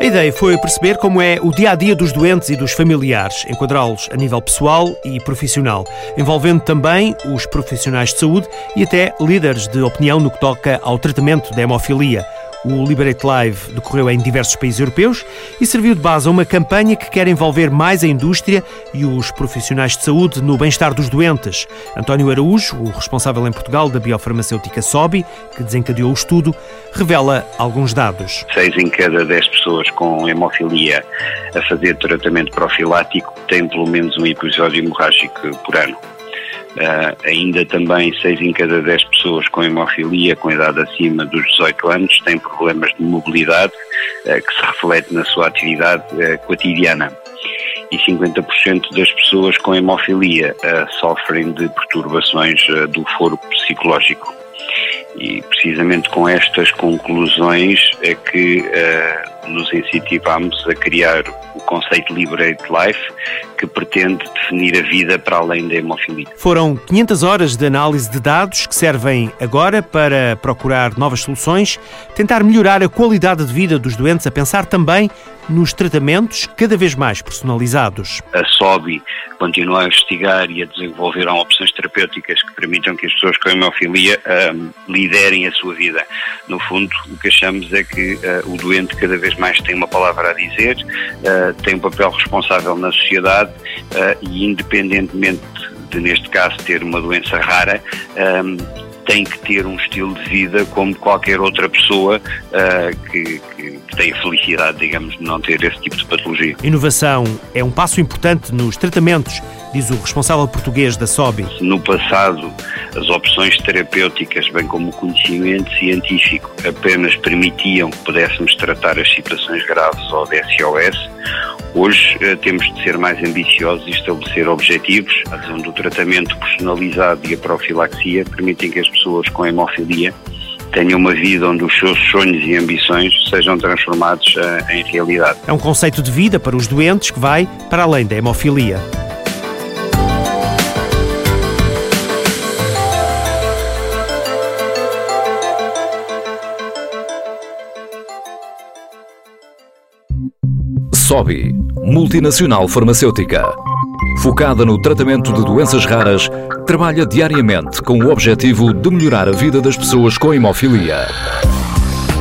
A ideia foi perceber como é o dia a dia dos doentes e dos familiares, enquadrá-los a nível pessoal e profissional, envolvendo também os profissionais de saúde e até líderes de opinião no que toca ao tratamento da hemofilia. O Liberate Live decorreu em diversos países europeus e serviu de base a uma campanha que quer envolver mais a indústria e os profissionais de saúde no bem-estar dos doentes. António Araújo, o responsável em Portugal da biofarmacêutica SOBI, que desencadeou o estudo, revela alguns dados. Seis em cada dez pessoas com hemofilia a fazer tratamento profilático têm pelo menos um episódio hemorrágico por ano. Uh, ainda também 6 em cada 10 pessoas com hemofilia com idade acima dos 18 anos têm problemas de mobilidade uh, que se reflete na sua atividade uh, cotidiana. E 50% das pessoas com hemofilia sofrem de perturbações do foro psicológico. E precisamente com estas conclusões é que nos incentivamos a criar o conceito Liberate Life, que pretende definir a vida para além da hemofilia. Foram 500 horas de análise de dados que servem agora para procurar novas soluções, tentar melhorar a qualidade de vida dos doentes, a pensar também nos tratamentos cada vez mais personalizados. A SOBI continua a investigar e a desenvolver opções terapêuticas que permitam que as pessoas com hemofilia um, liderem a sua vida. No fundo, o que achamos é que uh, o doente cada vez mais tem uma palavra a dizer, uh, tem um papel responsável na sociedade uh, e, independentemente de, neste caso, ter uma doença rara, um, tem que ter um estilo de vida como qualquer outra pessoa uh, que, que, que tem a felicidade, digamos, de não ter esse tipo de patologia. Inovação é um passo importante nos tratamentos, diz o responsável português da SOBI. No passado, as opções terapêuticas, bem como o conhecimento científico, apenas permitiam que pudéssemos tratar as situações graves ou de SOS. Hoje eh, temos de ser mais ambiciosos e estabelecer objetivos. Razão do tratamento personalizado e a profilaxia permitem que as pessoas com hemofilia tenham uma vida onde os seus sonhos e ambições sejam transformados uh, em realidade. É um conceito de vida para os doentes que vai para além da hemofilia. SOBI, multinacional farmacêutica. Focada no tratamento de doenças raras, trabalha diariamente com o objetivo de melhorar a vida das pessoas com hemofilia.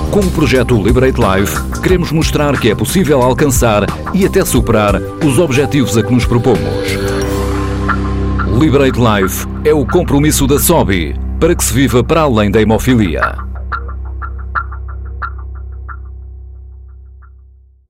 Com o projeto Liberate Life, queremos mostrar que é possível alcançar e até superar os objetivos a que nos propomos. Liberate Life é o compromisso da SOBI para que se viva para além da hemofilia.